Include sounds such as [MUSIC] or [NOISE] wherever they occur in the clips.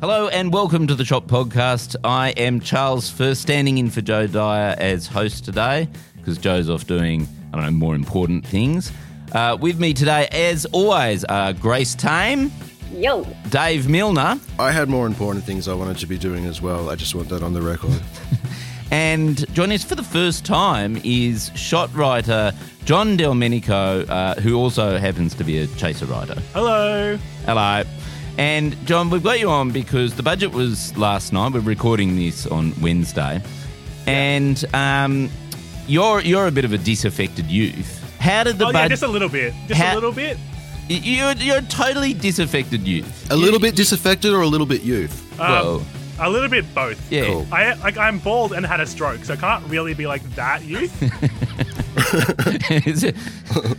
Hello and welcome to the Shot Podcast. I am Charles Firth, standing in for Joe Dyer as host today because Joe's off doing, I don't know, more important things. Uh, with me today, as always, are Grace Tame, Yo. Dave Milner, I had more important things I wanted to be doing as well. I just want that on the record. [LAUGHS] and joining us for the first time is shot writer John Delmenico, uh, who also happens to be a chaser writer. Hello. Hello. And John, we've got you on because the budget was last night. We're recording this on Wednesday, and um, you're you're a bit of a disaffected youth. How did the oh, yeah, budget? just a little bit. Just How- a little bit. You're you're a totally disaffected youth. A little bit disaffected or a little bit youth? Um, Well, a little bit both. yeah. Cool. I like I'm bald and had a stroke, so I can't really be like that youth. [LAUGHS] [LAUGHS] Is it-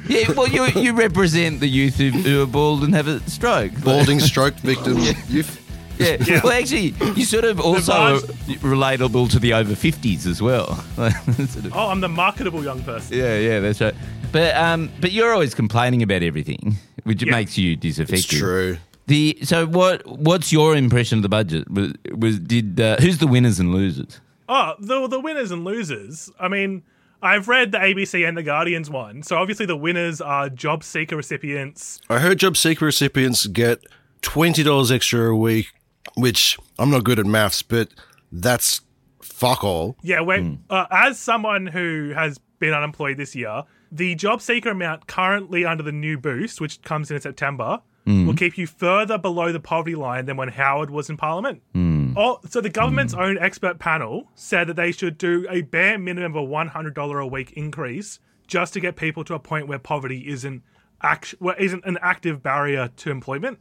yeah, well, you you represent the youth who, who are bald and have a stroke. Balding [LAUGHS] stroke victim youth? Yeah. Yeah. Well, actually, you sort of also large- relatable to the over fifties as well. [LAUGHS] Sort of- oh, I'm the marketable young person. Yeah, yeah, that's right. But um, but you're always complaining about everything, which Yeah. makes you disaffected. It's true. The so what? What's your impression of the budget? Was, was did uh, who's the winners and losers? Oh, the the winners and losers. I mean, I've read the ABC and the Guardian's one, so obviously the winners are job seeker recipients. I heard job seeker recipients get $20 extra a week, which I'm not good at maths, but that's fuck all. Yeah, where hmm. uh, as someone who has been unemployed this year, the job seeker amount currently under the new boost, which comes in September, hmm. will keep you further below the poverty line than when Howard was in Parliament. Hmm. Oh, so the government's own expert panel said that they should do a bare minimum of a one hundred dollar a week increase just to get people to a point where poverty isn't act- well, isn't an active barrier to employment.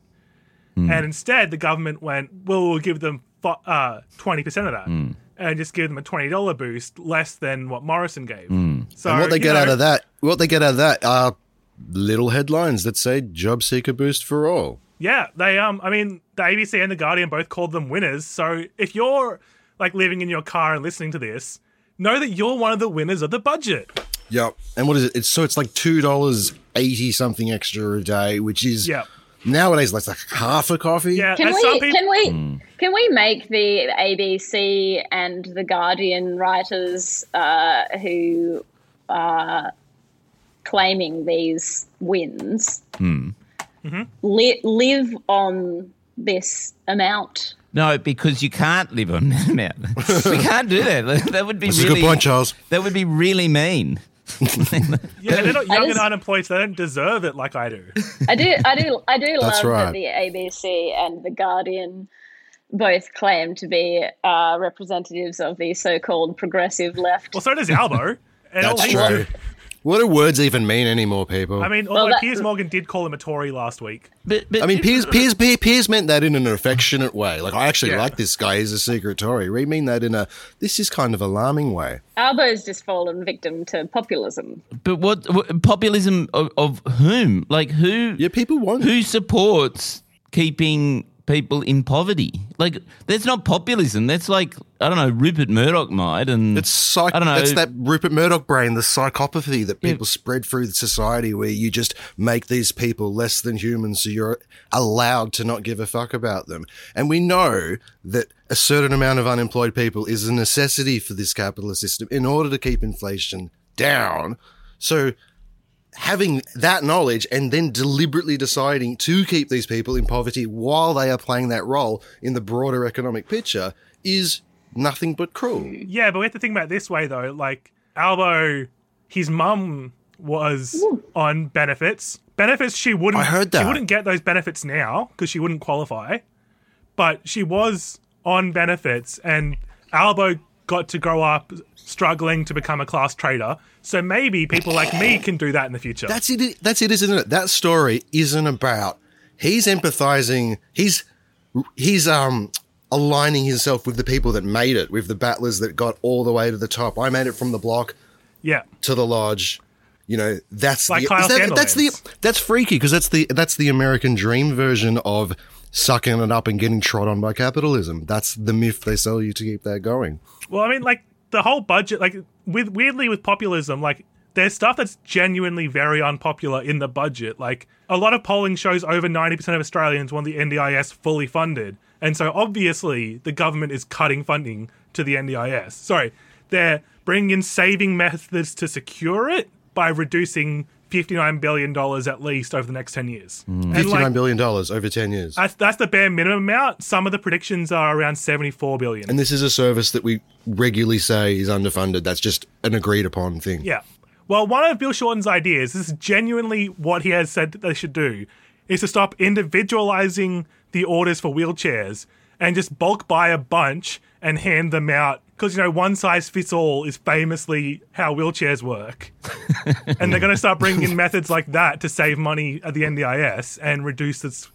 Hmm. And instead, the government went, well, we'll give them fo- uh, 20% of that hmm. and just give them a $20 boost, less than what Morrison gave. Hmm. So, and what they get know, out of that, what they get out of that are little headlines that say job seeker boost for all. Yeah, they, um, I mean, the ABC and the Guardian both called them winners. So if you're like living in your car and listening to this, know that you're one of the winners of the budget. Yep. And what is it? It's so it's like $2.80 something extra a day, which is Yeah. nowadays like, like half a coffee. Yeah, Can we people, can we can we make the ABC and the Guardian writers uh, who are claiming these wins li- live on this amount? No, because you can't live on that amount. [LAUGHS] we can't do that. [LAUGHS] That would be That's a really good point, Charles. That would be really mean. [LAUGHS] yeah, they're not I young and unemployed, so they don't deserve it like I do. I do I do I do That's love right. that the ABC and the Guardian both claim to be uh, representatives of the so-called progressive left. Well, so does Albo. And That's true. What do words even mean anymore, people? I mean, although that- Piers Morgan did call him a Tory last week. But, but I mean, Piers, Piers, Piers, Piers meant that in an affectionate way. Like, I actually Yeah. like this guy. He's a secret Tory. We mean that in a, this is kind of alarming way. Albo's just fallen victim to populism. but what, what populism of, of whom? Like who? Yeah, people want who supports keeping people in poverty? Like that's not populism. That's like I don't know. Rupert Murdoch might, and It's psych- I don't know. It's that Rupert Murdoch brain, the psychopathy that people spread through society, where you just make these people less than humans, so you're allowed to not give a fuck about them. And we know that a certain amount of unemployed people is a necessity for this capitalist system in order to keep inflation down. So having that knowledge and then deliberately deciding to keep these people in poverty while they are playing that role in the broader economic picture is nothing but cruel. Yeah, but we have to think about it this way though. Like Albo, his mum was on benefits. Benefits she wouldn't. I heard that. she wouldn't get those benefits now because she wouldn't qualify. But she was on benefits, and Albo got to grow up struggling to become a class trader. So maybe people like me can do that in the future. That's it. That's it, isn't it? That story isn't about he's empathizing. He's he's um aligning himself with the people that made it, with the battlers that got all the way to the top. I made it from the block Yeah. to the lodge. You know, that's Like the, Kyle that- that's the that's freaky because that's the that's the American dream version of sucking it up and getting trod on by capitalism. That's the myth they sell you to keep that going. Well, I mean, like the whole budget, like with weirdly with populism, like there's stuff that's genuinely very unpopular in the budget. Like a lot of polling shows over 90% of Australians want the NDIS fully funded. And so obviously the government is cutting funding to the NDIS. Sorry, they're bringing in saving methods to secure it by reducing $59 billion at least over the next 10 years. Hmm. Fifty nine like, billion dollars over ten years. that's, that's the bare minimum amount. Some of the predictions are around 74 billion. and this is a service that we regularly say is underfunded. That's just an agreed upon thing. Yeah. Well, one of Bill Shorten's ideas, this is genuinely what he has said that they should do, is to stop individualizing the orders for wheelchairs and just bulk buy a bunch and hand them out. Because, you know, one size fits all is famously how wheelchairs work. [LAUGHS] and they're going to start bringing in methods like that to save money at the NDIS and reduce its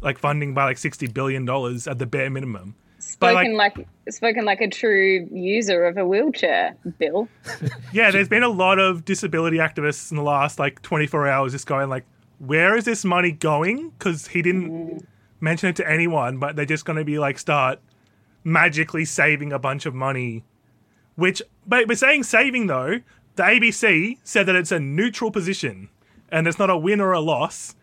like funding by like $60 billion at the bare minimum. Spoken like, spoken like a true user of a wheelchair, Bill. [LAUGHS] Yeah, there's been a lot of disability activists in the last like 24 hours just going like, where is this money going? Because he didn't mm. mention it to anyone, but they're just going to be like start magically saving a bunch of money. Which, but we're saying saving though. The ABC said that it's a neutral position, and it's not a win or a loss.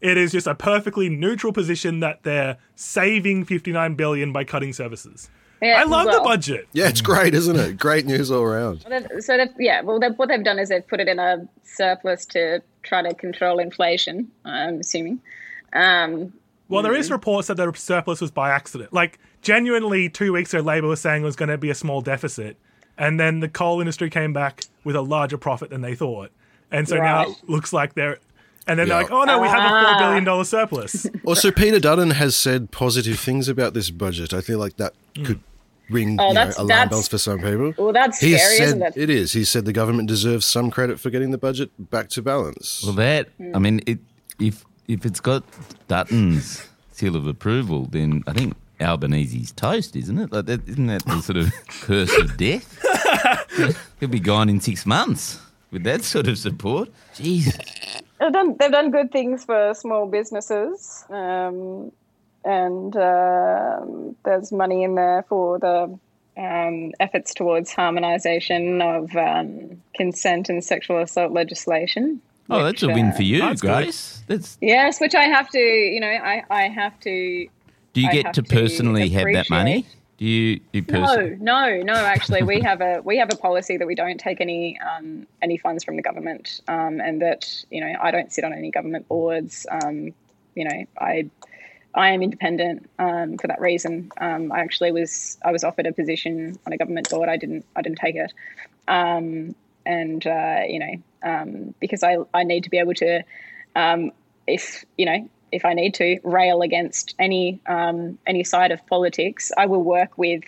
It is just a perfectly neutral position that they're saving 59 billion by cutting services. Yeah, I love the budget. Yeah, it's great, isn't it? Great news all around. they've- So they've, yeah, well, they've, what they've done is they've put it in a surplus to try to control inflation. I'm assuming. Um, Well, there is reports that the surplus was by accident. Like, genuinely, two weeks ago, Labor was saying it was going to be a small deficit. And then the coal industry came back with a larger profit than they thought. And so now it looks like they're. And then Yeah. they're like, oh no, we have a $4 ah. billion surplus. [LAUGHS] Also, Peter Dutton has said positive things about this budget. I feel like that hmm. could ring Oh, you know, alarm bells for some people. well, that's He scary, said isn't it? it is. He said the government deserves some credit for getting the budget back to balance. Well, that hmm. I mean, it, if if it's got Dutton's seal of approval, then I think Albanese's toast, isn't it? Like that, isn't that the sort of [LAUGHS] curse of death? He'll be gone in six months with that sort of support. Jesus. they've done they've done good things for small businesses, um, and um there's money in there for the um, efforts towards harmonisation of um, consent and sexual assault legislation. Oh, that's a win for you, That's. Grace. That's. Yes, which I have to, you know, I, I have to. Do you I get to to personally have that money? Do you? Do No, no, no. Actually, we have a we have a policy that we don't take any um, any funds from the government, um, and that you know I don't sit on any government boards. Um, you know, I I am independent um, for that reason. Um, I actually was I was offered a position on a government board. I didn't I didn't take it, um, and uh, you know um, because I I need to be able to um, if you know if I need to rail against any um, any side of politics, I will work with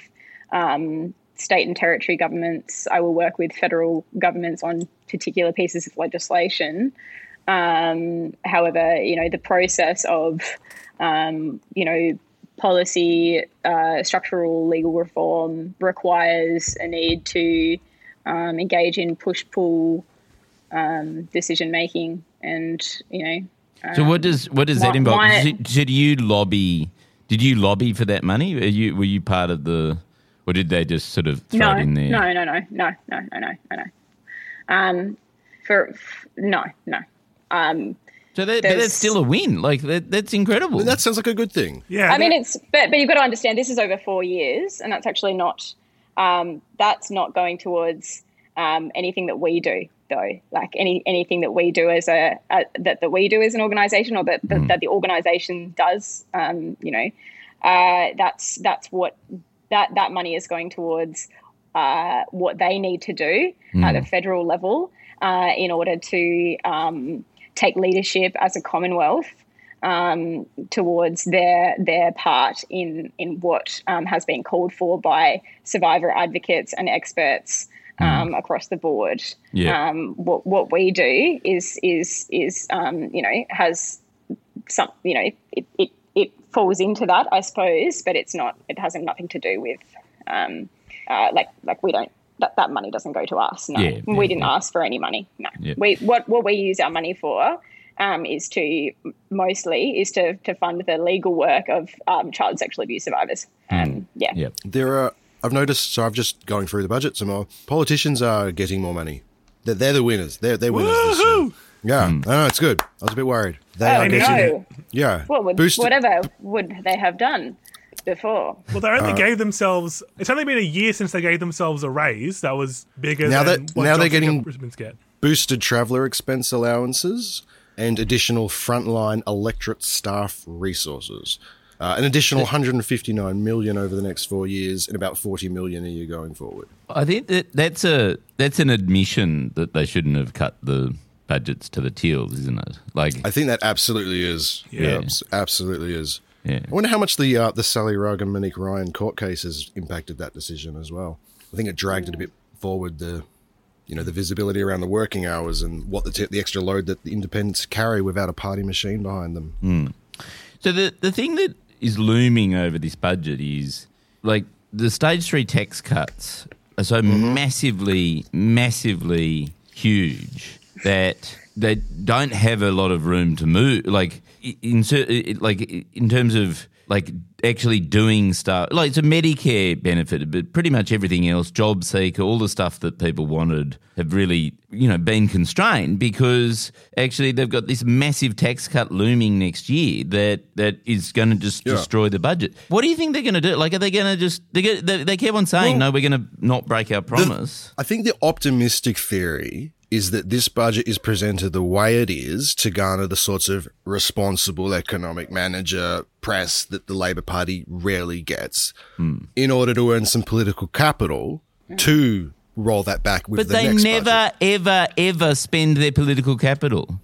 um, state and territory governments. I will work with federal governments on particular pieces of legislation. Um, however, you know the process of um, you know policy, uh, structural legal reform requires a need to um, engage in push pull um, decision making, and you know so um, what does what does that involve? Did, you lobby? Did you lobby for that money? Are you were you part of the, or did they just sort of throw no, it in there? No, no, no, no, no, no, no, no. Um, for f- no, no. Um, so that, that's still a win. Like that, that's incredible. That sounds like a good thing. Yeah. I mean, it's but but you've got to understand this is over four years, and that's actually not um, that's not going towards um, anything that we do though. Like any anything that we do as a, a that that we do as an organisation, or that that, that the organisation does. Um, you know, uh, that's that's what that that money is going towards. Uh, what they need to do at a federal level uh, in order to um, take leadership as a Commonwealth um, towards their their part in in what um, has been called for by survivor advocates and experts um, across the board. Yeah. Um, what what we do is is is um, you know has some you know it, it it falls into that, I suppose, but it's not. It has nothing to do with um, uh, like like we don't. That, that money doesn't go to us. No, Yeah, we yeah, didn't yeah. ask for any money. No, Yeah. we what what we use our money for um, is to mostly is to to fund the legal work of um, child sexual abuse survivors. Um, yeah. Yep. There are, I've noticed, so I've just going through the budget some more. Politicians are getting more money. They're, they're the winners. They're, they're winners this year. Woohoo! Yeah, hmm. I know, it's good. I was a bit worried. They Oh are Maybe getting, no! yeah. What would, Boost- whatever would they have done before? Well, they only uh, gave themselves. It's only been a year since they gave themselves a raise that was bigger Now than that- what now they're getting- Brisbane's get. boosted traveller expense allowances and additional frontline electorate staff resources. Uh, an additional 159 million over the next four years and about 40 million a year going forward. I think that that's a that's an admission that they shouldn't have cut the budgets to the teals, isn't it? Like, I think that absolutely is. Yeah. abs- absolutely is. Yeah. I wonder how much the uh, the Sally Rugg and Monique Ryan court cases impacted that decision as well. I think it dragged it a bit forward. The you know the visibility around the working hours and what the t- the extra load that the independents carry without a party machine behind them. So the the thing that is looming over this budget is like the stage three tax cuts are so mm-hmm. massively, massively huge that they don't have a lot of room to move. Like in like in terms of like actually doing stuff like it's a Medicare benefit, but pretty much everything else, job seeker, all the stuff that people wanted have really, you know, been constrained because actually they've got this massive tax cut looming next year that that is going to just Yeah. destroy the budget. What do you think they're going to do? Like, are they going to just they, get, they they keep on saying no, we're going to not break our promise. I think the optimistic theory is that this budget is presented the way it is to garner the sorts of responsible economic manager press that the Labor Party rarely gets hmm. in order to earn some political capital to roll that back with but the they never, budget. ever, ever spend their political capital.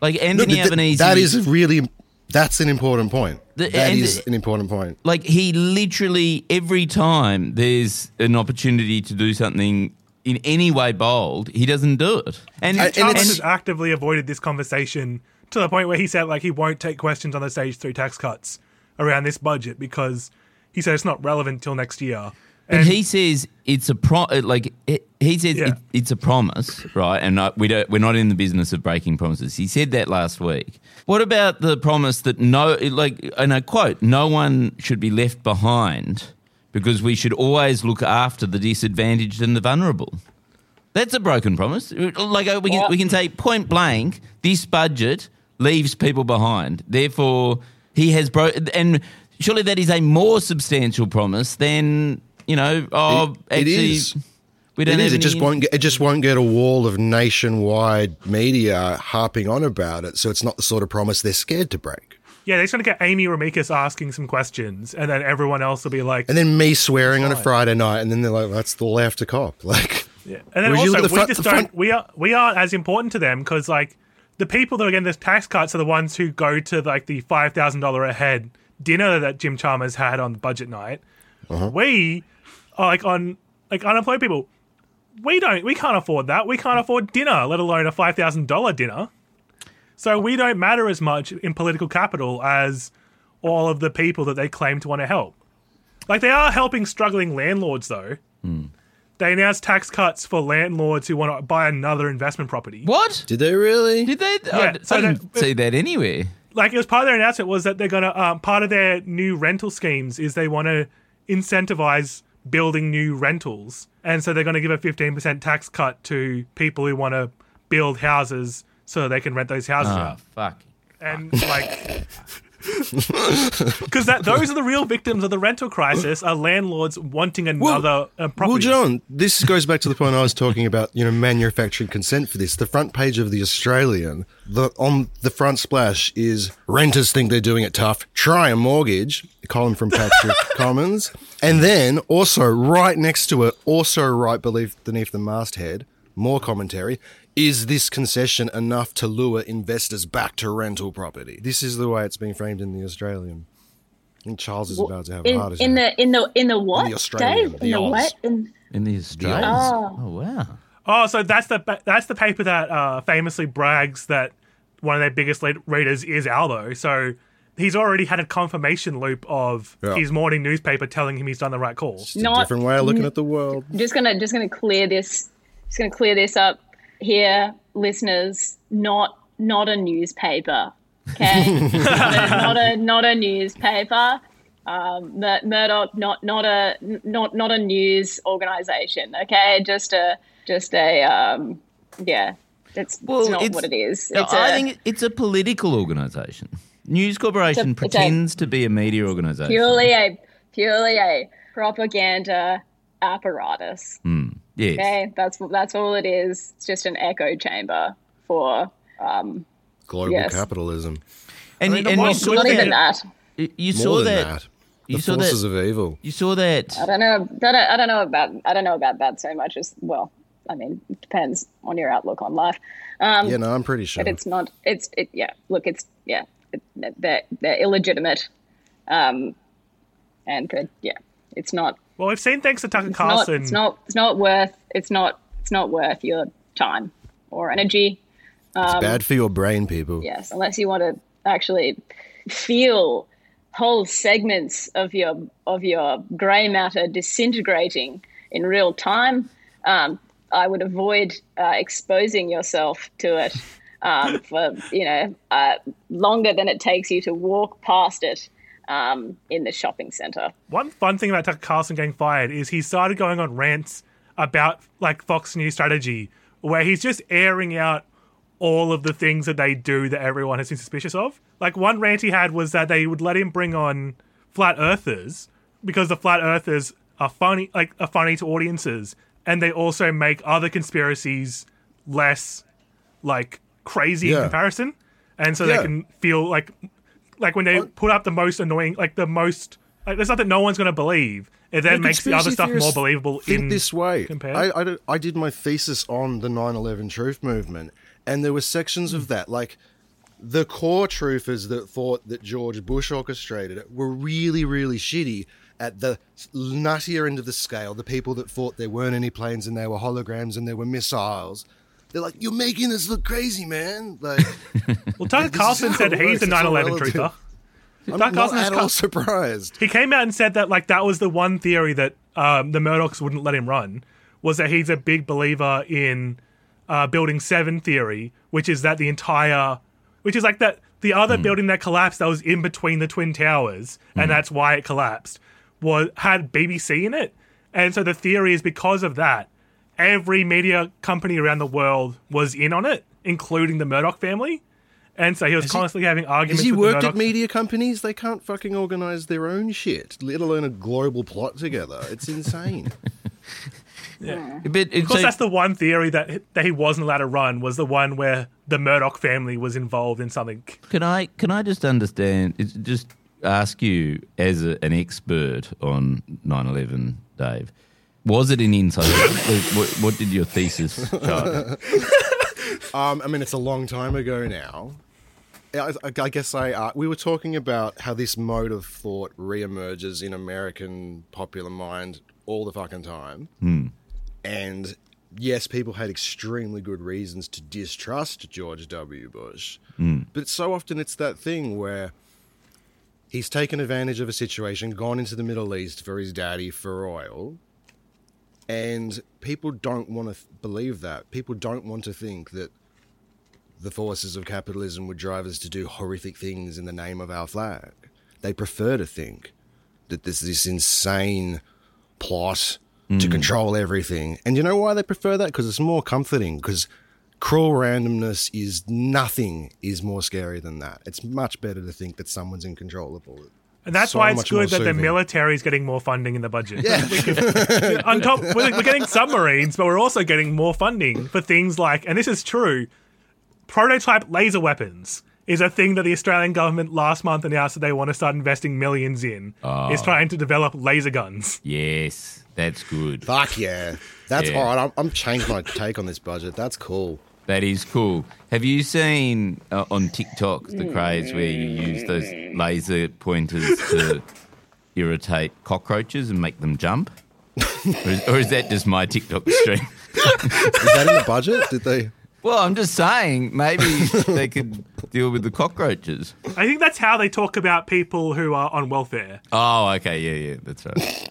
Like No, Anthony but th- Albanese, that is really that's an important point. The- That and is an important point. like he literally every time there's an opportunity to do something in any way bold, he doesn't do it. And, And- and Chalmers has actively avoided this conversation to the point where he said like he won't take questions on the stage three tax cuts around this budget because he said it's not relevant till next year. But he says it's a pro. Uh, like he- he says Yeah. it, it's a promise, right? And I, we don't. We're not in the business of breaking promises. He said that last week. What about the promise that no, like, and I quote, no one should be left behind because we should always look after the disadvantaged and the vulnerable. That's a broken promise. Like uh, we can, we can say point blank, this budget leaves people behind. Therefore, he has broken. And surely that is a more substantial promise than you know. Oh, It- it actually, is. we don't It is. It just won't get. It just won't get a wall of nationwide media harping on about it. So it's not the sort of promise they're scared to break. Yeah, they're just going to get Amy Remeikis asking some questions, and then everyone else will be like, And then me swearing on a Friday night, and then they're like, "That's the left to cop." [LAUGHS] Like, Yeah. And then also, the we just don't. front- We are we aren't as important to them because like the people that are getting the tax cuts are the ones who go to like the five thousand dollar a head dinner that Jim Chalmers had on budget night. Uh-huh. We are like on like unemployed people. We don't. We can't afford that. We can't afford dinner, let alone a five thousand dollar dinner. So we don't matter as much in political capital as all of the people that they claim to want to help. Like they are helping struggling landlords though. They announced tax cuts for landlords who want to buy another investment property. What did they really? did they? Yeah, I, so I didn't that- see that anywhere. Like it was part of their announcement was that they're gonna um, part of their new rental schemes is they want to incentivize building new rentals, and so they're going to give a fifteen percent tax cut to people who want to build houses so they can rent those houses Oh out. fuck! And like, [LAUGHS] because that those are the real victims of the rental crisis are landlords wanting another uh, property. Well, John, this goes back to the point I was talking about, you know, manufacturing consent for this. The front page of the Australian, the on the front splash is renters think they're doing it tough. Try a mortgage, a column from Patrick [LAUGHS] Commins. And then also right next to it, also right beneath beneath the masthead, more commentary. Is this concession enough to lure investors back to rental property? This is the way it's being framed in the Australian. I think Charles is about to have a in, heart attack. in the in the in the what, Australian, Dave? the in the Oz. what? In, In the Australians. Oh. oh wow! Oh, so that's the that's the paper that uh, famously brags that one of their biggest lead- readers is Albo. So he's already had a confirmation loop of Yeah. his morning newspaper telling him he's done the right call. It's a Not- different way of looking at the world. just gonna just gonna clear this just gonna clear this up here listeners not not a newspaper okay? [LAUGHS] Not, a, not a newspaper. Um Mur- murdoch not not a not not a news organization okay? Just a just a um yeah it's, Well, it's not it's- what it is. No, it's I a- think it's a political organisation. News Corporation a- it's a- pretends to be a media organisation. purely a purely a propaganda apparatus yes. okay that's that's all it is it's just an echo chamber for um Global Yes. capitalism. And, I you- mean, and what- you saw not Look even that. that You More saw than that. that. You The saw forces that. of evil. You saw that. I don't know. I don't, I don't know about. I don't know about that so much as well. I mean, it depends on your outlook on life. Um, Yeah, no, I'm pretty sure. but it's not. It's it. Yeah. Look, it's yeah. It, they're they're illegitimate. Um, and they're, yeah, it's not. Well, we've seen thanks to Tucker It's not. Carlson. It's not. It's not worth. It's not. It's not worth your time or energy. It's um, bad for your brain, people. Yes, unless you want to actually feel whole segments of your of your grey matter disintegrating in real time, um, I would avoid uh, exposing yourself to it um, for you know uh, longer than it takes you to walk past it um, in the shopping centre. One fun thing about Tucker Carlson getting fired is he started going on rants about like Fox News strategy, where he's just airing out all of the things that they do that everyone has been suspicious of. Like one rant he had was that they would let him bring on flat earthers because the flat earthers are funny, like are funny to audiences, and they also make other conspiracies less like crazy in comparison, and so Yeah. they can feel like like when they put up the most annoying, like the most like there's stuff that no one's going to believe. It then makes the other stuff more believable. Think in this way. compared. I, I, did- I did my thesis on the 9/11 truth movement, and there were sections of hmm. that, like the core truthers that thought that George Bush orchestrated it were really, really shitty. At the nuttier end of the scale, the people that thought there weren't any planes and there were holograms and there were missiles, they're like, "You're making this look crazy, man!" Like, [LAUGHS] well, Tucker Carlson said he's works. the 9/11 relative. truther. I'm Tucker not Carlson is at co- all surprised. He came out and said that like that was the one theory that um, the Murdochs wouldn't let him run was that he's a big believer in uh, building seven theory, which is that the entire, which is like that the other building that collapsed that was in between the twin towers, and that's why it collapsed, was had BBC in it, and so the theory is because of that, every media company around the world was in on it, including the Murdoch family. And so he was constantly having arguments. Has he with worked the at media companies? They can't fucking organize their own shit, let alone a global plot together. It's insane. [LAUGHS] But Of course, that's the one theory that that he wasn't allowed to run was the one where the Murdoch family was involved in something. Can I can I just understand? Just ask you as a, an expert on 9/11, Dave. Was it an inside? what, what did your thesis show? [LAUGHS] um, I mean, it's a long time ago now. I, I- guess I uh, we were talking about how this mode of thought reemerges in American popular mind all the fucking time, and yes, people had extremely good reasons to distrust George W. Bush, but so often it's that thing where he's taken advantage of a situation, gone into the Middle East for his daddy for oil, and people don't want to th- believe that. People don't want to think that the forces of capitalism would drive us to do horrific things in the name of our flag. They prefer to think that there's this insane plot to hmm. control everything. And you know why they prefer that? Because it's more comforting. Because cruel randomness is nothing is more scary than that. It's much better to think that someone's in control of all of it. And that's So why it's good that the military is getting more funding in the budget. Yeah. [LAUGHS] On top, we're, we're getting submarines, but we're also getting more funding for things like, and this is true, prototype laser weapons is a thing that the Australian government last month announced that they want to start investing millions in. Ah. Is trying to develop laser guns. Yes, that's good. Fuck yeah. That's Yeah. all right. I'm, I'm changed my take on this budget. That's cool. That is cool. Have you seen uh, on TikTok the craze where you use those laser pointers to [LAUGHS] irritate cockroaches and make them jump? or, is, or is that just my TikTok stream? [LAUGHS] Is that in the budget? Did they? Well, I'm just saying, maybe they could deal with the cockroaches. I think that's how they talk about people who are on welfare. Oh, okay, yeah, yeah, that's right.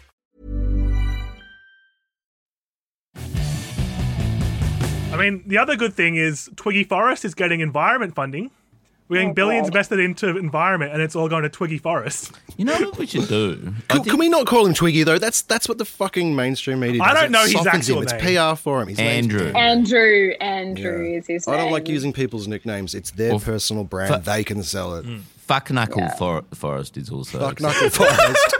Mean, the other good thing is Twiggy Forrest is getting environment funding. We're getting Oh, billions God. invested into environment, and it's all going to Twiggy Forrest. You know what we should do? Can, think can we not call him Twiggy though? That's that's what the fucking mainstream media. I don't It know his softens actual him. It's. PR for him. His name's Andrew. Dan. Andrew. Andrew is his I don't name. like using people's nicknames. It's their Or- personal brand. Fu- they can sell it. Mm. Fuck Knuckle Yeah. for- Forrest is also. Fuck Knuckle Forrest.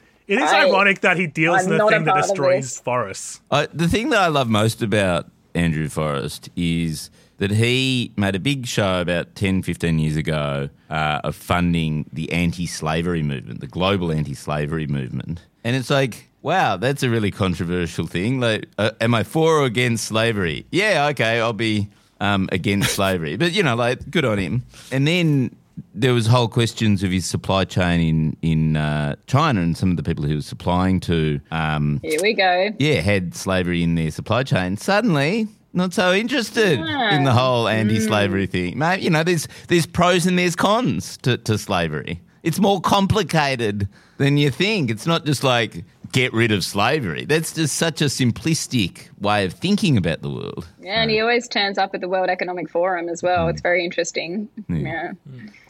[LAUGHS] [LAUGHS] It is I- ironic that he deals I'm in the thing that destroys forests. Uh, the thing that I love most about Andrew Forrest is that he made a big show about 10, 15 years ago uh, of funding the anti slavery movement, the global anti slavery movement. And it's like, wow, that's a really controversial thing. Like, uh, am I for or against slavery? Yeah, okay, I'll be um, against [LAUGHS] slavery. But, you know, like, good on him. And then there was whole questions of his supply chain in in uh, China and some of the people he was supplying to. Um, Here we go. yeah, had slavery in their supply chain, suddenly not so interested in the whole anti-slavery thing. Mate, you know, there's there's pros and there's cons to, to slavery. It's more complicated than you think. It's not just like get rid of slavery. That's just such a simplistic way of thinking about the world. Yeah, and he always turns up at the World Economic Forum as well. It's very interesting. Yeah.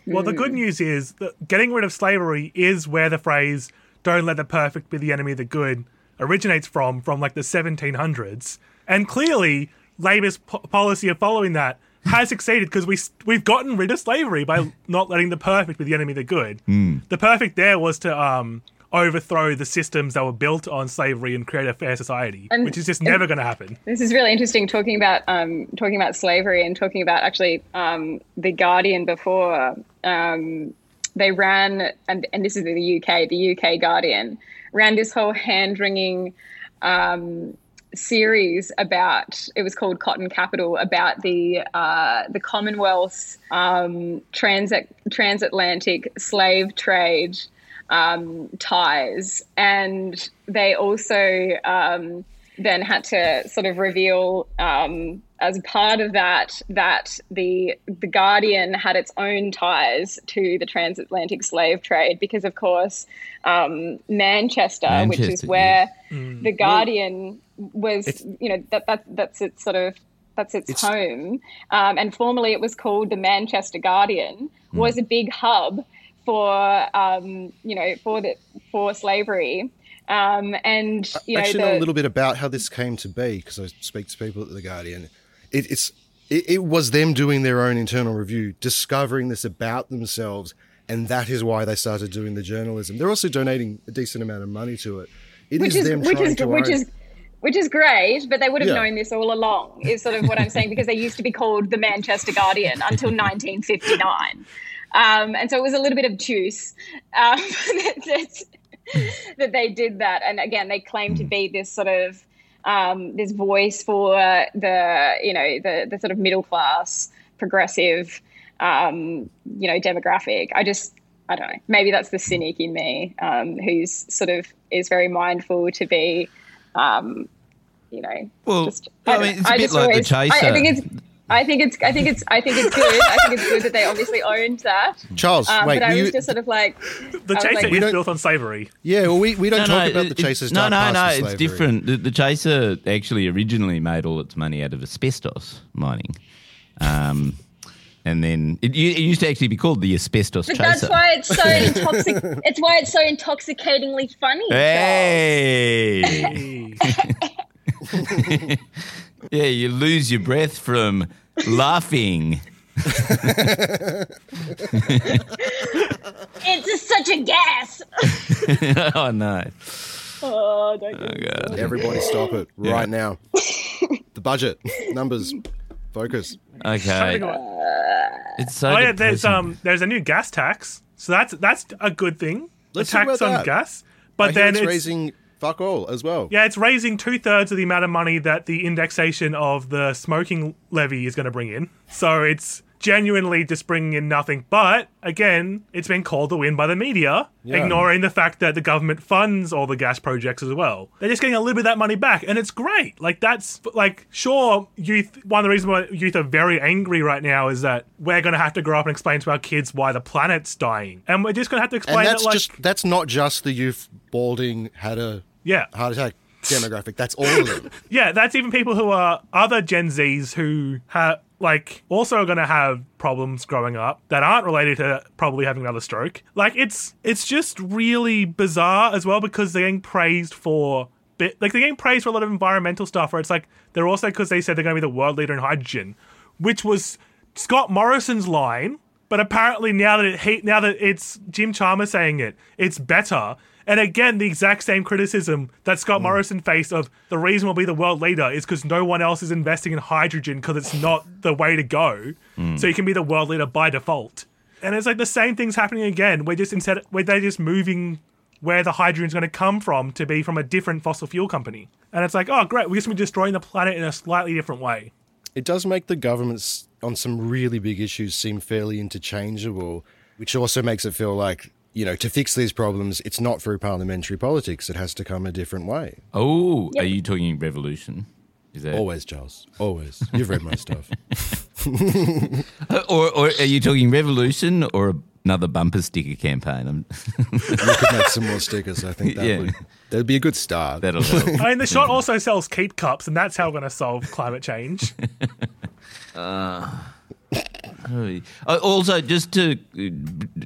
Well, the good news is that getting rid of slavery is where the phrase "Don't let the perfect be the enemy of the good" originates from, from like the 1700s. And clearly, Labor's po- policy of following that has succeeded because we we've gotten rid of slavery by not letting the perfect be the enemy of the good. The perfect there was to um, overthrow the systems that were built on slavery and create a fair society, And- which is just never going to happen. This is really interesting talking about um, talking about slavery and talking about actually um, the Guardian before um, they ran and, and this is in the UK the UK Guardian ran this whole hand wringing um, series about it was called Cotton Capital about the uh, the Commonwealth's um, transit transatlantic slave trade um, ties, and they also um, then had to sort of reveal um, as part of that that the the Guardian had its own ties to the transatlantic slave trade because, of course, um, Manchester, which is Manchester, where the Guardian was, you know, that, that that's its sort of that's its, home, um, and formerly it was called the Manchester Guardian, was a big hub for um, you know for the for slavery. Um, and you know, actually the, know a little bit about how this came to be because I speak to people at the Guardian. It, it's it, it was them doing their own internal review, discovering this about themselves, and that is why they started doing the journalism. They're also donating a decent amount of money to it. It which is is them which trying is to which own- is which is great, but they would have Yeah. known this all along. Is sort of what I'm saying because they used to be called the Manchester Guardian until [LAUGHS] 1959, um, and so it was a little bit of juice um, [LAUGHS] that, [LAUGHS] that they did that. And again, they claim to be this sort of um, this voice for the you know the the sort of middle class progressive um, you know demographic. I just I don't know. Maybe that's the cynic in me, um, who's sort of is very mindful to be, um, you know, Well, just. I don't mean, it's a bit like the always- I, I think it's. I think it's. I think it's. I think it's good. I think it's good that they obviously owned that. Charles, Um, wait, but I you, was just sort of like, The chaser like- is don't- built on slavery. yeah, well, we, we don't talk about the it- Chasers. No, dark no, past no. It's slavery. different. The, the Chaser actually originally made all its money out of asbestos mining, um, and then it, it used to actually be called the asbestos but chaser. that's why it's so [LAUGHS] intoxic. it's why it's so intoxicatingly funny. Hey. [LAUGHS] [LAUGHS] yeah, you lose your breath from laughing. It's just such a gas. [LAUGHS] oh no. Oh, don't get me started. Everybody stop it right now. the budget, numbers, focus. Okay. It's so. Oh yeah, there's um there's a new gas tax, so that's that's a good thing. Let's a talk tax about on that. gas, but hear then it's, it's, raising fuck all as well. yeah, it's raising two thirds of the amount of money that the indexation of the smoking levy is going to bring in. So it's genuinely just bringing in nothing. But again, it's been called a win by the media, Yeah. ignoring the fact that the government funds all the gas projects as well. They're just getting a little bit of that money back, and it's great. Like that's like sure, youth. One of the reasons why youth are very angry right now is that we're going to have to grow up and explain to our kids why the planet's dying, and we're just going to have to explain and that's that like just that's not just the youth balding had a yeah, heart attack demographic. That's all of them. [LAUGHS] Yeah, that's even people who are other Gen Zs who have like also going to have problems growing up that aren't related to probably having another stroke. Like it's it's just really bizarre as well because they're getting praised for bit like they're getting praised for a lot of environmental stuff where it's like they're also because they said they're going to be the world leader in hydrogen, which was Scott Morrison's line. But apparently now that it he, now that it's Jim Chalmers saying it, it's better. And again, the exact same criticism that Scott mm. Morrison faced of the reason we'll be the world leader is because no one else is investing in hydrogen because it's not the way to go. Mm. So you can be the world leader by default. And it's like the same thing's happening again. We're just instead where they're just moving where the hydrogen's going to come from to be from a different fossil fuel company. And it's like, oh great, we're just gonna be destroying the planet in a slightly different way. It does make the governments on some really big issues seem fairly interchangeable, which also makes it feel like, you know, to fix these problems, it's not through parliamentary politics. It has to come a different way. Oh, are you talking revolution? Is that Always, Charles. Always. You've read my stuff. [LAUGHS] or, or are you talking revolution or another bumper sticker campaign? I'm, [LAUGHS] You could make some more stickers. I think that Yeah. would that'd be a good start. that'll help. I mean, the shot also sells keep cups, and that's how we're going to solve climate change. [LAUGHS] Uh, Also, just to uh,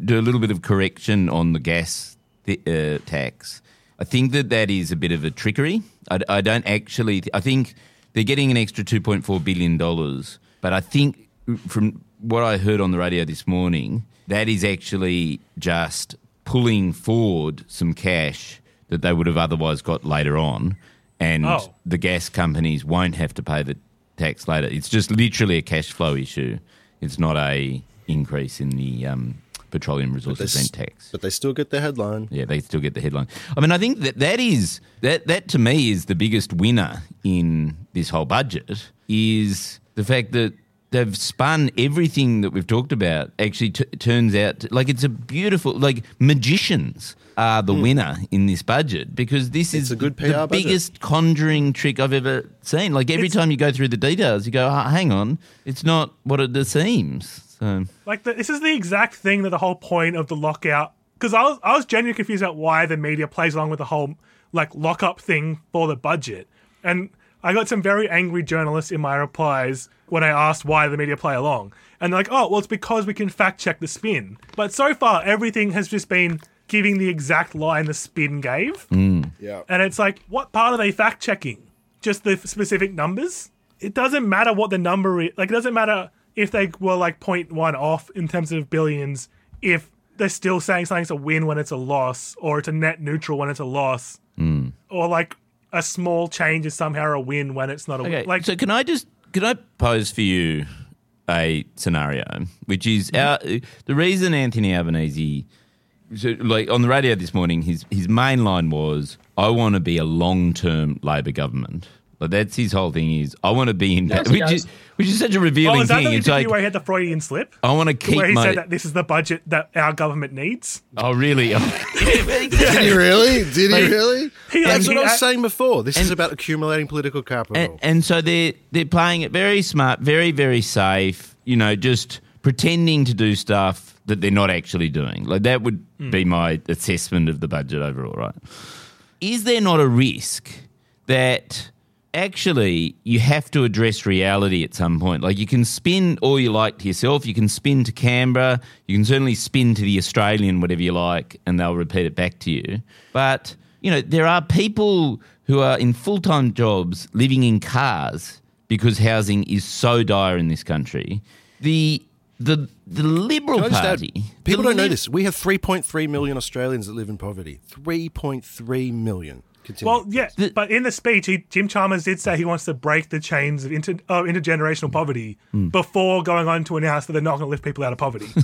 do a little bit of correction on the gas th- uh, tax, I think that that is a bit of a trickery. I, I don't actually. I think they're getting an extra two point four billion dollars, but I think from what I heard on the radio this morning, that is actually just pulling forward some cash that they would have otherwise got later on, and Oh. the gas companies won't have to pay the tax later. It's just literally a cash flow issue. It's not a increase in the um, petroleum resources They s- rent tax. But they still get the headline. Yeah, they still get the headline. I mean, I think that that is that that to me is the biggest winner in this whole budget is the fact that they've spun everything that we've talked about. Actually, t- turns out like it's a beautiful like magicians are the hmm. winner in this budget because this is a good the PR budget. biggest conjuring trick I've ever seen. Like every time you go through the details, you go, oh, "Hang on, it's not what it seems." So Like the, this is the exact thing that the whole point of the lockout. Because I was I was genuinely confused about why the media plays along with the whole like lockup thing for the budget, and I got some very angry journalists in my replies when I asked why the media play along, and they're like, oh well, it's because we can fact check the spin. But so far, everything has just been giving the exact line the spin gave, mm. Yeah. and it's like, what part are they fact checking? Just the specific numbers? It doesn't matter what the number is. Like, it doesn't matter if they were like 0.1 off in terms of billions, if they're still saying something's a win when it's a loss, or it's a net neutral when it's a loss, mm. or like a small change is somehow a win when it's not a Okay, win. Like, so can I just can I pose for you a scenario, which is our, the reason Anthony Albanese, so like on the radio this morning, his his main line was, "I want to be a long term Labor government." Like that's his whole thing is, I want to be in, Yes, he which does. is which is such a revealing oh, is that thing. the It's interview like where he had the Freudian slip? I want to keep where he my. said that this is the budget that our government needs? oh really? [LAUGHS] Did he really? Did he really? He- That's he- what I was I- saying before. This is about accumulating political capital. and, and so they're they're playing it very smart, very very safe. You know, just pretending to do stuff that they're not actually doing. Like that would hmm. be my assessment of the budget overall, right? Is there not a risk that actually you have to address reality at some point? Like you can spin all you like to yourself, you can spin to Canberra, you can certainly spin to the Australian, whatever you like, and they'll repeat it back to you. But you know, there are people who are in full time jobs living in cars because housing is so dire in this country. The the the Liberal Can I just add, Party. people don't know this. We have 3.3 million Australians that live in poverty. 3.3 million. Continue. Well, yeah, The- but in the speech, he, Jim Chalmers did say he wants to break the chains of inter, uh, intergenerational poverty Hmm. before going on to announce that they're not going to lift people out of poverty. [LAUGHS]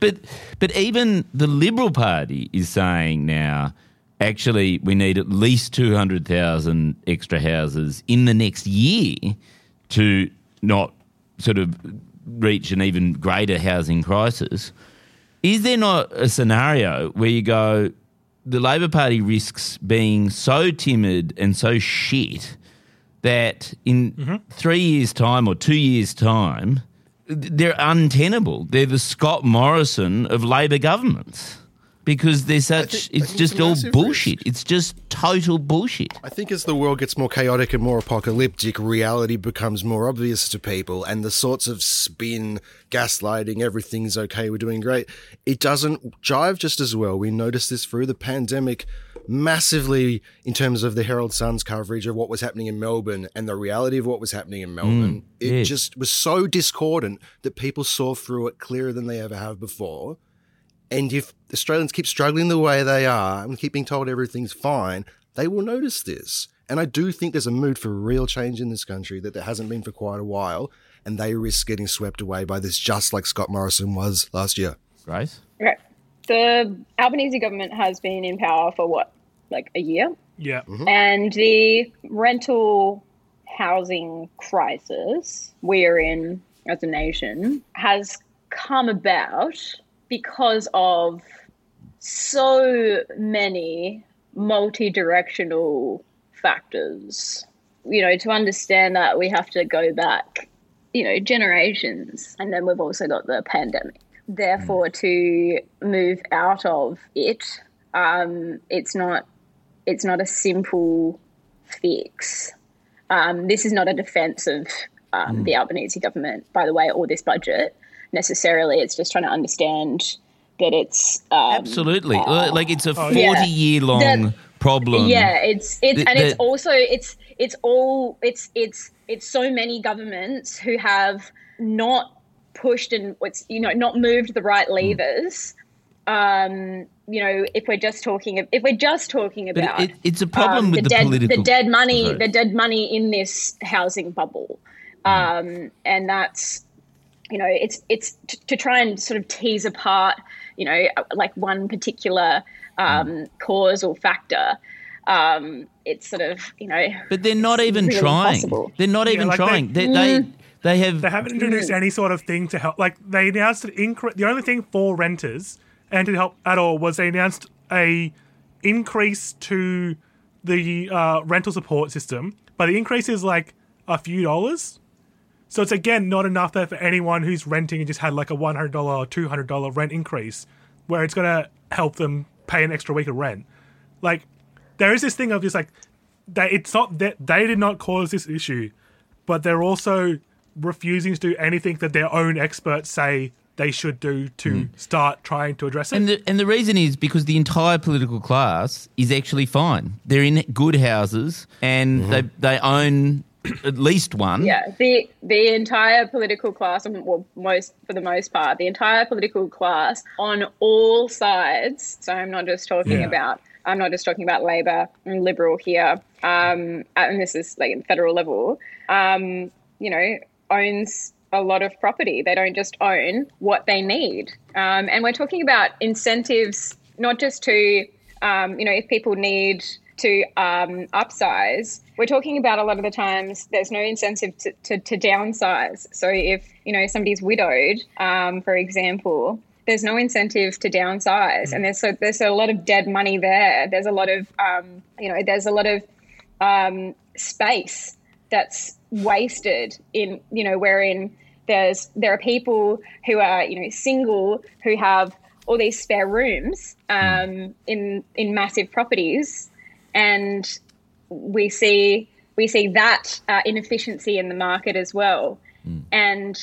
But but even the Liberal Party is saying now, actually, we need at least two hundred thousand extra houses in the next year to not sort of reach an even greater housing crisis. Is there not a scenario where you go, the Labor Party risks being so timid and so shit that in mm-hmm. three years' time or two years' time, they're untenable. They're the Scott Morrison of Labor governments because they're such. think- it's just all bullshit. risk. It's just total bullshit. I think as the world gets more chaotic and more apocalyptic, reality becomes more obvious to people, and the sorts of spin, gaslighting, everything's okay, we're doing great, it doesn't jive just as well. We noticed this through the pandemic massively in terms of the Herald Sun's coverage of what was happening in Melbourne and the reality of what was happening in Melbourne. Mm, it yes. just was so discordant that people saw through it clearer than they ever have before. And if Australians keep struggling the way they are and keep being told everything's fine, they will notice this. And I do think there's a mood for real change in this country that there hasn't been for quite a while. And they risk getting swept away by this, just like Scott Morrison was last year. Grace? Okay. The Albanese government has been in power for what, like a year? yeah. Mm-hmm. And the rental housing crisis we're in as a nation has come about because of so many multi directional factors. You know, to understand that, we have to go back, you know, generations. And then we've also got the pandemic. Therefore, to move out of it, um, it's not it's not a simple fix. Um, this is not a defense of um, the Albanese government, by the way, or this budget necessarily. It's just trying to understand that it's um, Absolutely. like it's a yeah. 40 year long That- problem. yeah, it's it's The- and it's also it's it's all it's it's it's so many governments who have not pushed and what's you know not moved the right levers. Um, you know, if we're just talking if we're just talking about it, it's a problem um, with the, dead, political. the dead money, Sorry. the dead money in this housing bubble, um, and that's you know, it's it's t- to try and sort of tease apart, you know, like one particular um, cause or factor. Um, it's sort of you know, But they're not even really trying. impossible. They're not even like trying. They, they, they have. They haven't introduced any sort of thing to help. Like they announced an incre- the only thing for renters and to help at all was they announced a increase to the uh, rental support system, but the increase is like a few dollars. So it's again not enough there for anyone who's renting and just had like a one hundred dollar or two hundred dollar rent increase, where it's gonna help them pay an extra week of rent. Like there is this thing of just like they it's not that they did not cause this issue, but they're also refusing to do anything that their own experts say they should do to hmm. start trying to address it. And the, and the reason is because the entire political class is actually fine. They're in good houses and mm-hmm. they they own [CLEARS THROAT] at least one. yeah, the the entire political class, well, most for the most part, the entire political class on all sides. So I'm not just talking Yeah. about. I'm not just talking about Labor and Liberal here, um, and this is like at federal level. Um, you know, owns a lot of property. They don't just own what they need, um, and we're talking about incentives, not just to, um, you know, if people need to um, upsize, we're talking about a lot of the times there's no incentive to, to, to downsize. So if you know somebody's widowed, um, for example, there's no incentive to downsize, and there's so there's a lot of dead money there. There's a lot of um, you know there's a lot of um, space that's wasted in you know wherein there's there are people who are you know single who have all these spare rooms um, in in massive properties and we see we see that uh, inefficiency in the market as well. And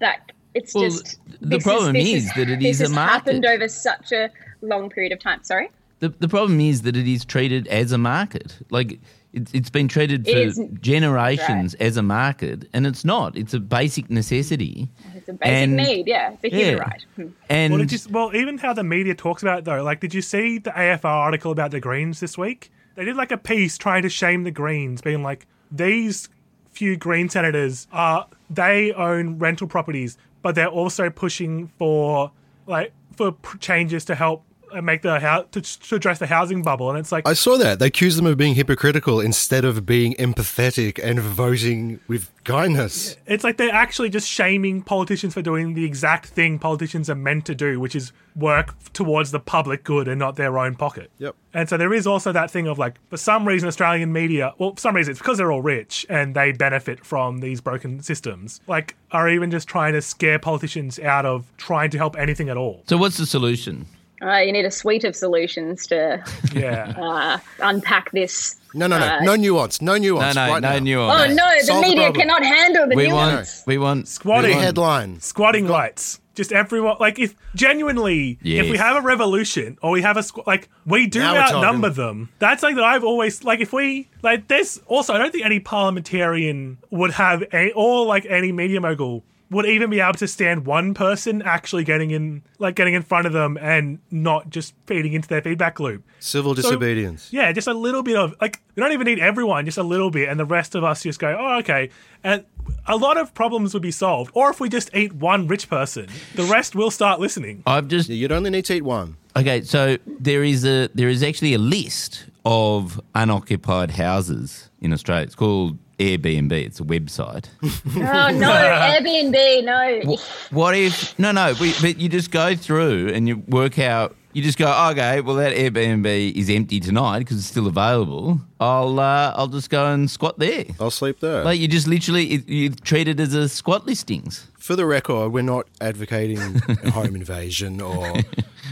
that it's Well, just the problem this is that it is is a has happened over such a long period of time. Sorry? The, the problem is that it is treated as a market. Like it's, it's been treated for It is- generations as a market, and it's not. It's a basic necessity. It's a basic And- need. Yeah, it's a human Yeah. right. Hmm. And Well, did you, well, even how the media talks about it though, like, did you see the AFR article about the Greens this week? They did like a piece trying to shame the Greens, being like, these few Green senators are they own rental properties, but they're also pushing for like for changes to help Uh, make the house to, to address the housing bubble, and it's like I saw that. They accused them of being hypocritical instead of being empathetic and voting with kindness. It's like they're actually just shaming politicians for doing the exact thing politicians are meant to do, which is work towards the public good and not their own pocket. Yep. And so there is also that thing of like, for some reason, Australian media, well, for some reason, it's because they're all rich and they benefit from these broken systems, like, are even just trying to scare politicians out of trying to help anything at all. so, what's the solution? Uh, you need a suite of solutions to [LAUGHS] Yeah. uh, unpack this. No, no, no, Uh, no nuance, no No, nuance. no, right no now. nuance. Oh no, the Solve media problem. cannot handle the We nuance. want, we want Squatting. Big headline. squatting lights. Just everyone, like, if genuinely, if we have a revolution or we have a squ- like, we do Now outnumber them. That's like that. I've always like if we like this. Also, I don't think any parliamentarian would have a or like any media mogul would even be able to stand one person actually getting in, like getting in front of them and not just feeding into their feedback loop. Civil So- disobedience. Yeah, just a little bit of like we don't even need everyone, just a little bit, and the rest of us just go, oh, okay. And a lot of problems would be solved. Or if we just eat one rich person, the rest will start listening. I've just You'd only need to eat one. Okay, so there is a there is actually a list of unoccupied houses in Australia. It's called Airbnb. It's a website. [LAUGHS] Oh no, Airbnb, no. what if no no? We, but you just go through and you work out. You just go okay. Well, that Airbnb is empty tonight because it's still available. I'll uh, I'll just go and squat there. I'll sleep there. Like you just literally it, you treat it as a squat listings. For the record, we're not advocating a [LAUGHS] home invasion or,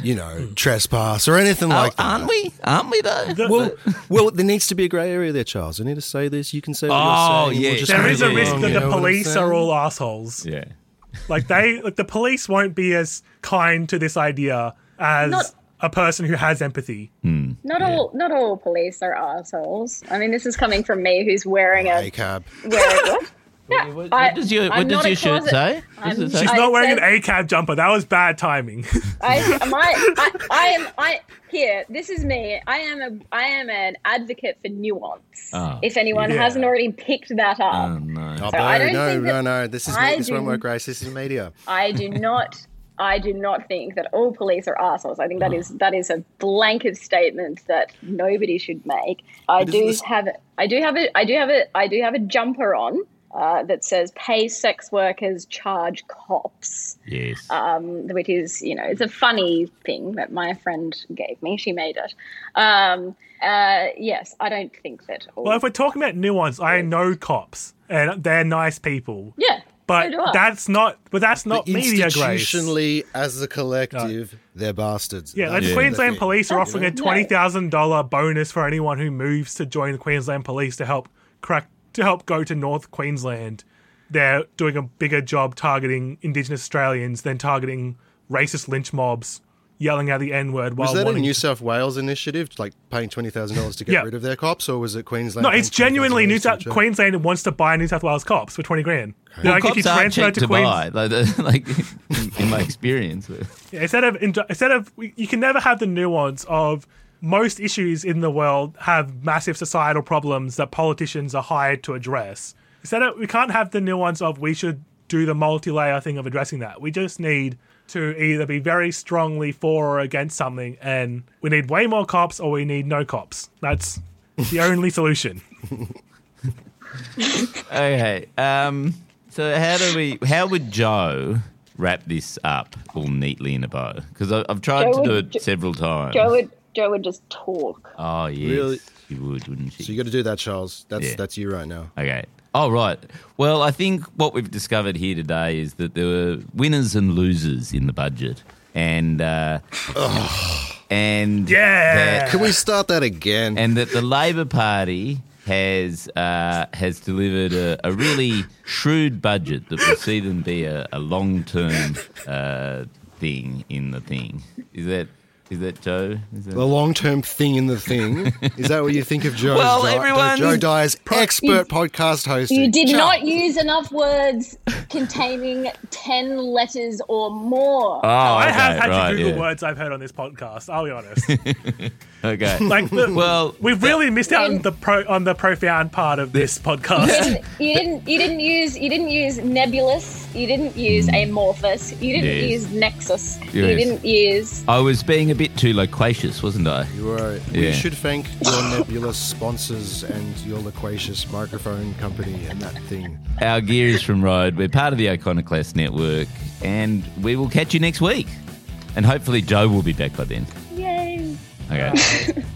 you know, trespass or anything like Oh, that. aren't we? Aren't we though? Well, well, there needs to be a grey area there, Charles. I need to say this. You can say what Oh, you're saying. yeah, We'll just There move is a along, risk that you the what I'm police saying? are all assholes. yeah. Like they, like the police won't be as kind to this idea as Not- a person who has empathy. Hmm. Not all, not all police are assholes. I mean, this is coming from me, who's wearing a Hey, cab. wearing [LAUGHS] what? Yeah, What, I- what does your what does your shirt say? What does I'm- it say? She's I not wearing said- an ACAB jumper. That was bad timing. I, [LAUGHS] my, I, I am. I here. This is me. I am a. I am an advocate for nuance. Oh, if anyone yeah. hasn't already picked that up, Oh no. Oh, So I no, don't no, think no, that- no. This is I this won't do- work, Grace. This is media. I do [LAUGHS] not. I do not think that all police are assholes. I think Oh. that ah. is that is a blanket statement that nobody should make. I But do this- have I do have a I do have a I do have a jumper on uh, that says "Pay sex workers, charge cops," Yes. um, which is you know it's a funny thing that my friend gave me. She made it. Um, uh, yes, I don't think that. All, well, if we're talking about nuance, I know cops and they're nice people. yeah, But so that's not. But that's not But media grace. institutionally, as a collective, they're bastards. Yeah, like That's the the Queensland thing. Police are offering a twenty thousand dollar bonus for anyone who moves to join the Queensland Police to help crack to help go to North Queensland. They're doing a bigger job targeting Indigenous Australians than targeting racist lynch mobs, yelling out the N word Was that a New to- South Wales initiative, like paying twenty thousand dollars to get Yeah. rid of their cops, or was it Queensland? No, it's genuinely New South check? Queensland wants to buy New South Wales cops for twenty grand. They're well, like, if you cops are transfer cheap to to Queens, buy, like, [LAUGHS] like in, in my experience. Yeah, instead of instead of you can never have the nuance of most issues in the world have massive societal problems that politicians are hired to address. Instead of we can't have the nuance of we should do the multi-layer thing of addressing that. We just need to either be very strongly for or against something and we need way more cops or we need no cops. That's the [LAUGHS] only solution. Okay. Um. So how do we? How would Joe wrap this up all neatly in a bow? Because I've tried Joe to do would- it several times. Joe would Joe would just talk. Oh yes, Really? she would, wouldn't she? So you got to do that, Charles. That's Yeah. that's you right now. Okay. Oh, right. Well, I think what we've discovered here today is that there were winners and losers in the budget. And, uh, and, Yeah. that, Can we start that again? and that the Labor Party has, uh, has delivered a, a really shrewd budget that will see them be a, a long term, uh, thing in the thing. Is that, Is that Joe? Is that... The long term thing in the thing. [LAUGHS] Is that what you think of Joe? Well, Di- everyone- Joe Dyer's expert podcast host. You did Chuck. not use enough words containing 10 letters or more. Oh, I have had right, to Google yeah. words I've heard on this podcast. I'll be honest. [LAUGHS] Okay. [LAUGHS] Like, the, Well, we've really missed out on the pro on the profound part of this podcast. you didn't you didn't use you didn't use nebulous you didn't use hmm. amorphous you didn't Yes. use nexus you Yes. didn't use I was being a bit too loquacious, wasn't I? You were. Yeah. We should thank your nebulous sponsors and your loquacious microphone company and that thing. Our gear is from Rode. We're part of the Iconoclast Network, and we will catch you next week. And hopefully, Joe will be back by then. yay Okay. [LAUGHS]